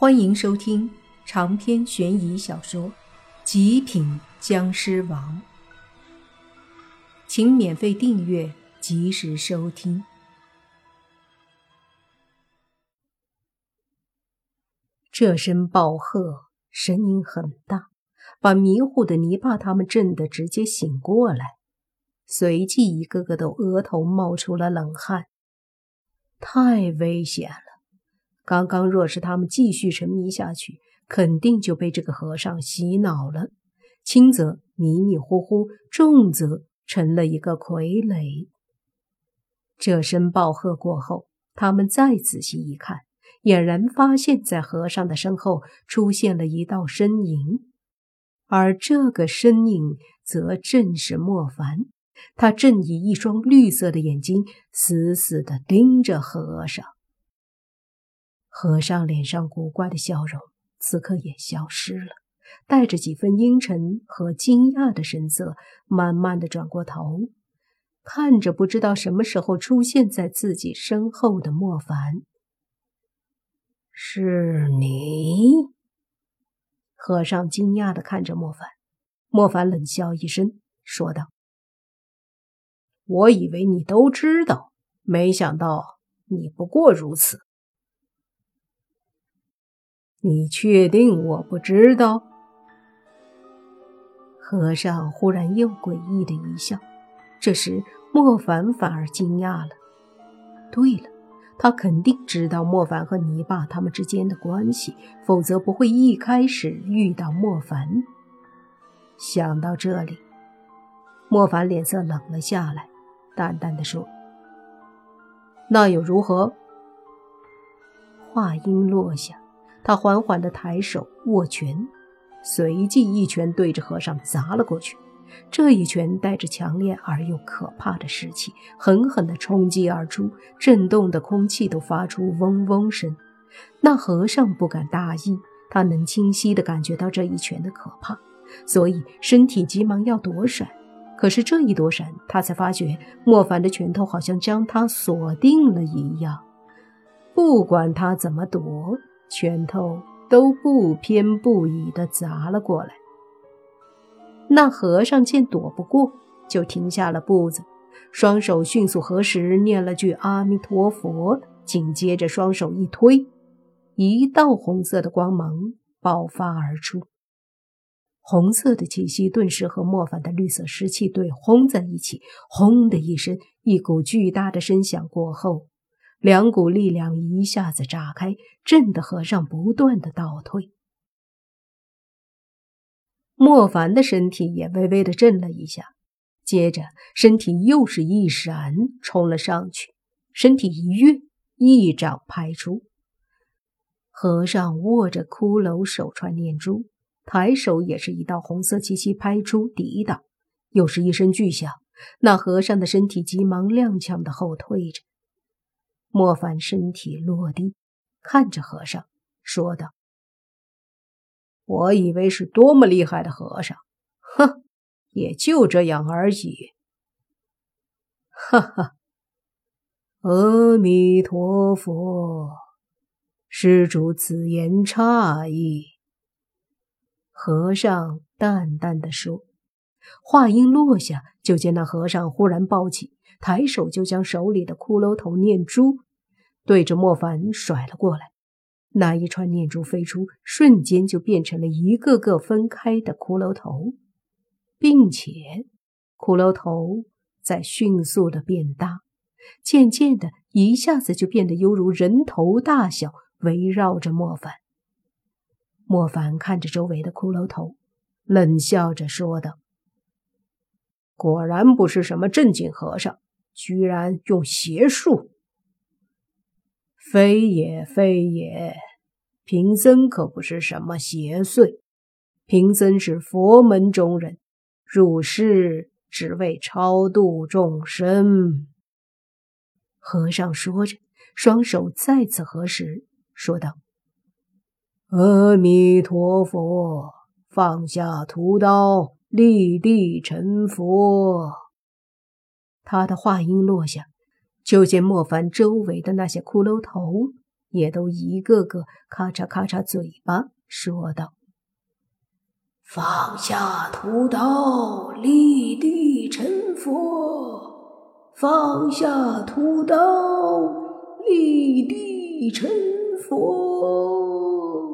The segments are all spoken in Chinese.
欢迎收听长篇悬疑小说《极品僵尸王》，请免费订阅，及时收听。这声暴喝声音很大，把迷糊的泥巴他们震得直接醒过来，随即一个个都额头冒出了冷汗。太危险了！刚刚若是他们继续沉迷下去，肯定就被这个和尚洗脑了，轻则迷迷糊糊，重则成了一个傀儡。这声暴喝过后，他们再仔细一看，俨然发现，在和尚的身后出现了一道身影，而这个身影则正是莫凡。他正以一双绿色的眼睛死死地盯着和尚。和尚脸上古怪的笑容此刻也消失了，带着几分阴沉和惊讶的神色，慢慢的转过头，看着不知道什么时候出现在自己身后的莫凡。是你？和尚惊讶的看着莫凡。莫凡冷笑一声，说道：“我以为你都知道，没想到你不过如此。”你确定我不知道？和尚忽然又诡异的一笑。这时，莫凡反而惊讶了。对了，他肯定知道莫凡和泥巴他们之间的关系，否则不会一开始遇到莫凡。想到这里，莫凡脸色冷了下来，淡淡的说：“那又如何？”话音落下。他缓缓地抬手握拳，随即一拳对着和尚砸了过去。这一拳带着强烈而又可怕的士气，狠狠地冲击而出，震动的空气都发出嗡嗡声。那和尚不敢大意，他能清晰地感觉到这一拳的可怕，所以身体急忙要躲闪。可是这一躲闪，他才发觉莫凡的拳头好像将他锁定了一样，不管他怎么躲。拳头都不偏不倚地砸了过来。那和尚见躲不过，就停下了步子，双手迅速合十，念了句阿弥陀佛，紧接着双手一推，一道红色的光芒爆发而出。红色的气息顿时和莫凡的绿色湿气对轰在一起，轰的一声，一股巨大的声响过后。两股力量一下子炸开，震得和尚不断的倒退。莫凡的身体也微微的震了一下，接着身体又是一闪，冲了上去。身体一跃，一掌拍出。和尚握着骷髅手串念珠，抬手也是一道红色气息拍出抵挡。又是一声巨响，那和尚的身体急忙踉跄的后退着。莫凡身体落地，看着和尚，说道：“我以为是多么厉害的和尚，哼，也就这样而已。”哈哈，阿弥陀佛，施主此言差矣。”和尚淡淡的说。话音落下，就见那和尚忽然暴起。抬手就将手里的骷髅头念珠对着莫凡甩了过来，那一串念珠飞出，瞬间就变成了一个个分开的骷髅头，并且骷髅头在迅速的变大，渐渐的，一下子就变得犹如人头大小，围绕着莫凡。莫凡看着周围的骷髅头，冷笑着说道：“果然不是什么正经和尚。”居然用邪术！非也，非也，贫僧可不是什么邪祟，贫僧是佛门中人，入世只为超度众生。和尚说着，双手再次合十，说道：“阿弥陀佛，放下屠刀，立地成佛。”他的话音落下，就见莫凡周围的那些骷髅头也都一个个咔嚓咔嚓嘴巴，说道：“放下屠刀，立地成佛。放下屠刀，立地成佛。”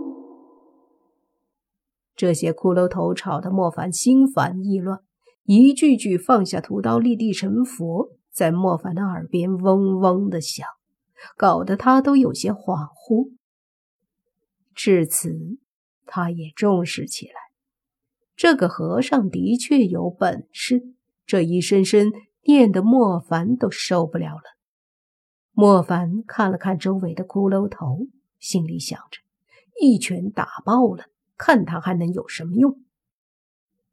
这些骷髅头吵得莫凡心烦意乱，一句句“放下屠刀，立地成佛”在莫凡的耳边嗡嗡的响。搞得他都有些恍惚。至此，他也重视起来。这个和尚的确有本事，这一声声念得莫凡都受不了了。莫凡看了看周围的骷髅头，心里想着：一拳打爆了，看他还能有什么用？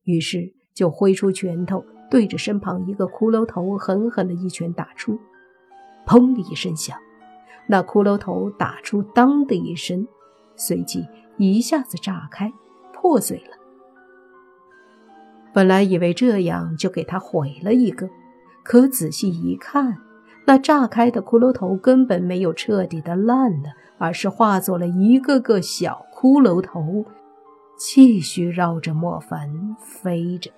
于是就挥出拳头，对着身旁一个骷髅头狠狠的一拳打出，砰的一声响。那骷髅头打出“当”的一声，随即一下子炸开，破碎了。本来以为这样就给他毁了一个，可仔细一看，那炸开的骷髅头根本没有彻底的烂了，而是化作了一个个小骷髅头，继续绕着莫凡飞着。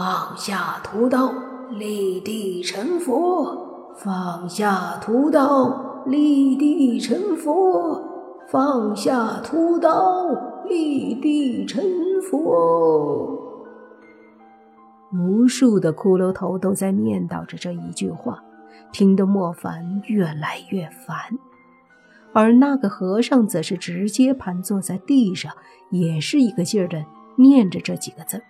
放下屠刀，立地成佛。放下屠刀，立地成佛；放下屠刀，立地成佛。无数的骷髅头都在念叨着这一句话，听得莫凡越来越烦。而那个和尚则是直接盘坐在地上，也是一个劲儿的念着这几个字。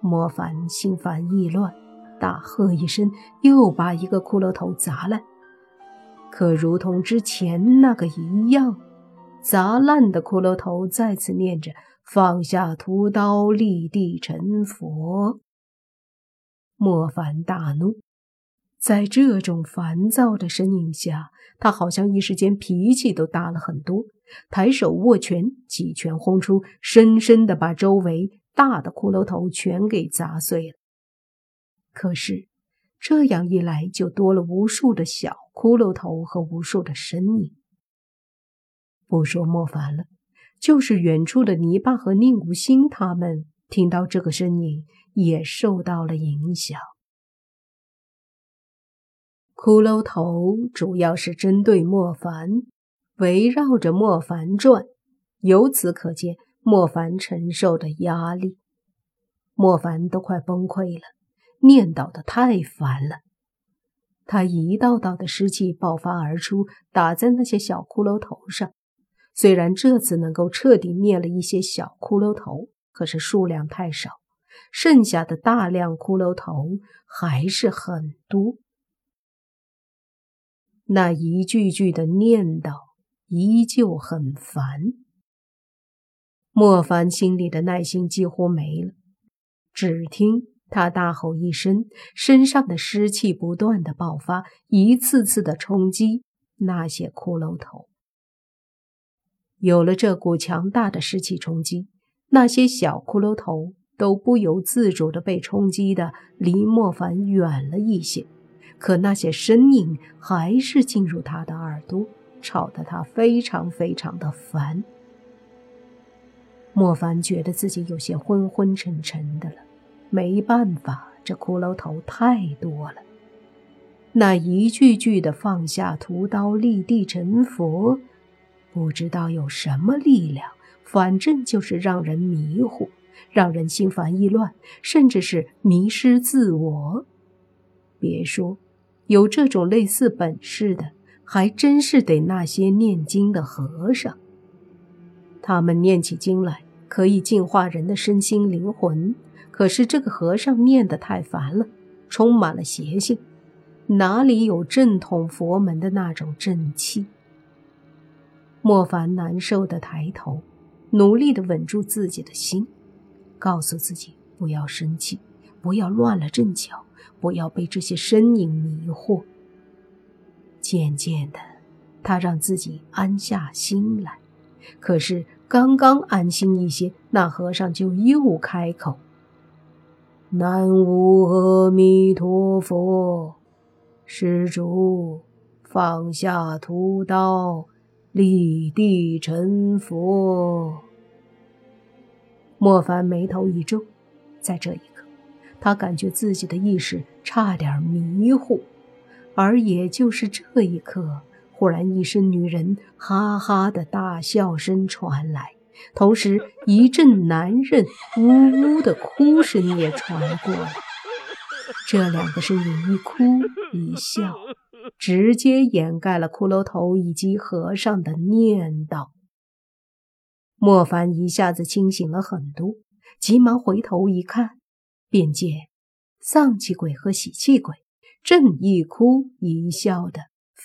莫凡心烦意乱。大喝一声，又把一个骷髅头砸烂。可如同之前那个一样，砸烂的骷髅头再次念着“放下屠刀，立地成佛”。莫凡大怒，在这种烦躁的声音下，他好像一时间脾气都大了很多，抬手握拳，几拳轰出，深深的把周围大的骷髅头全给砸碎了。可是，这样一来，就多了无数的小骷髅头和无数的身影。不说莫凡了，就是远处的泥巴和宁无心，他们听到这个声音，也受到了影响。骷髅头主要是针对莫凡，围绕着莫凡转，由此可见莫凡承受的压力。莫凡都快崩溃了。念叨的太烦了，他一道道的湿气爆发而出，打在那些小骷髅头上。虽然这次能够彻底灭了一些小骷髅头，可是数量太少，剩下的大量骷髅头还是很多。那一句句的念叨依旧很烦，莫凡心里的耐心几乎没了，只听。他大吼一声，身上的湿气不断的爆发，一次次的冲击那些骷髅头。有了这股强大的湿气冲击，那些小骷髅头都不由自主的被冲击的离莫凡远了一些。可那些声音还是进入他的耳朵，吵得他非常非常的烦。莫凡觉得自己有些昏昏沉沉的了。没办法，这骷髅头太多了。那一句句的“放下屠刀，立地成佛”，不知道有什么力量，反正就是让人迷糊，让人心烦意乱，甚至是迷失自我。别说有这种类似本事的，还真是得那些念经的和尚。他们念起经来，可以净化人的身心灵魂。可是这个和尚念得太烦了，充满了邪性，哪里有正统佛门的那种正气？莫凡难受的抬头，努力的稳住自己的心，告诉自己不要生气，不要乱了阵脚，不要被这些身影迷惑。渐渐的，他让自己安下心来。可是刚刚安心一些，那和尚就又开口。南无阿弥陀佛，施主，放下屠刀，立地成佛。莫凡眉头一皱，在这一刻，他感觉自己的意识差点迷糊。而也就是这一刻，忽然一声女人哈哈的大笑声传来，同时一阵男人呜呜的哭声也传过来。这两个声音一哭一笑，直接掩盖了骷髅头以及和尚的念叨。莫凡一下子清醒了很多，急忙回头一看，便见丧气鬼和喜气鬼正一哭一笑的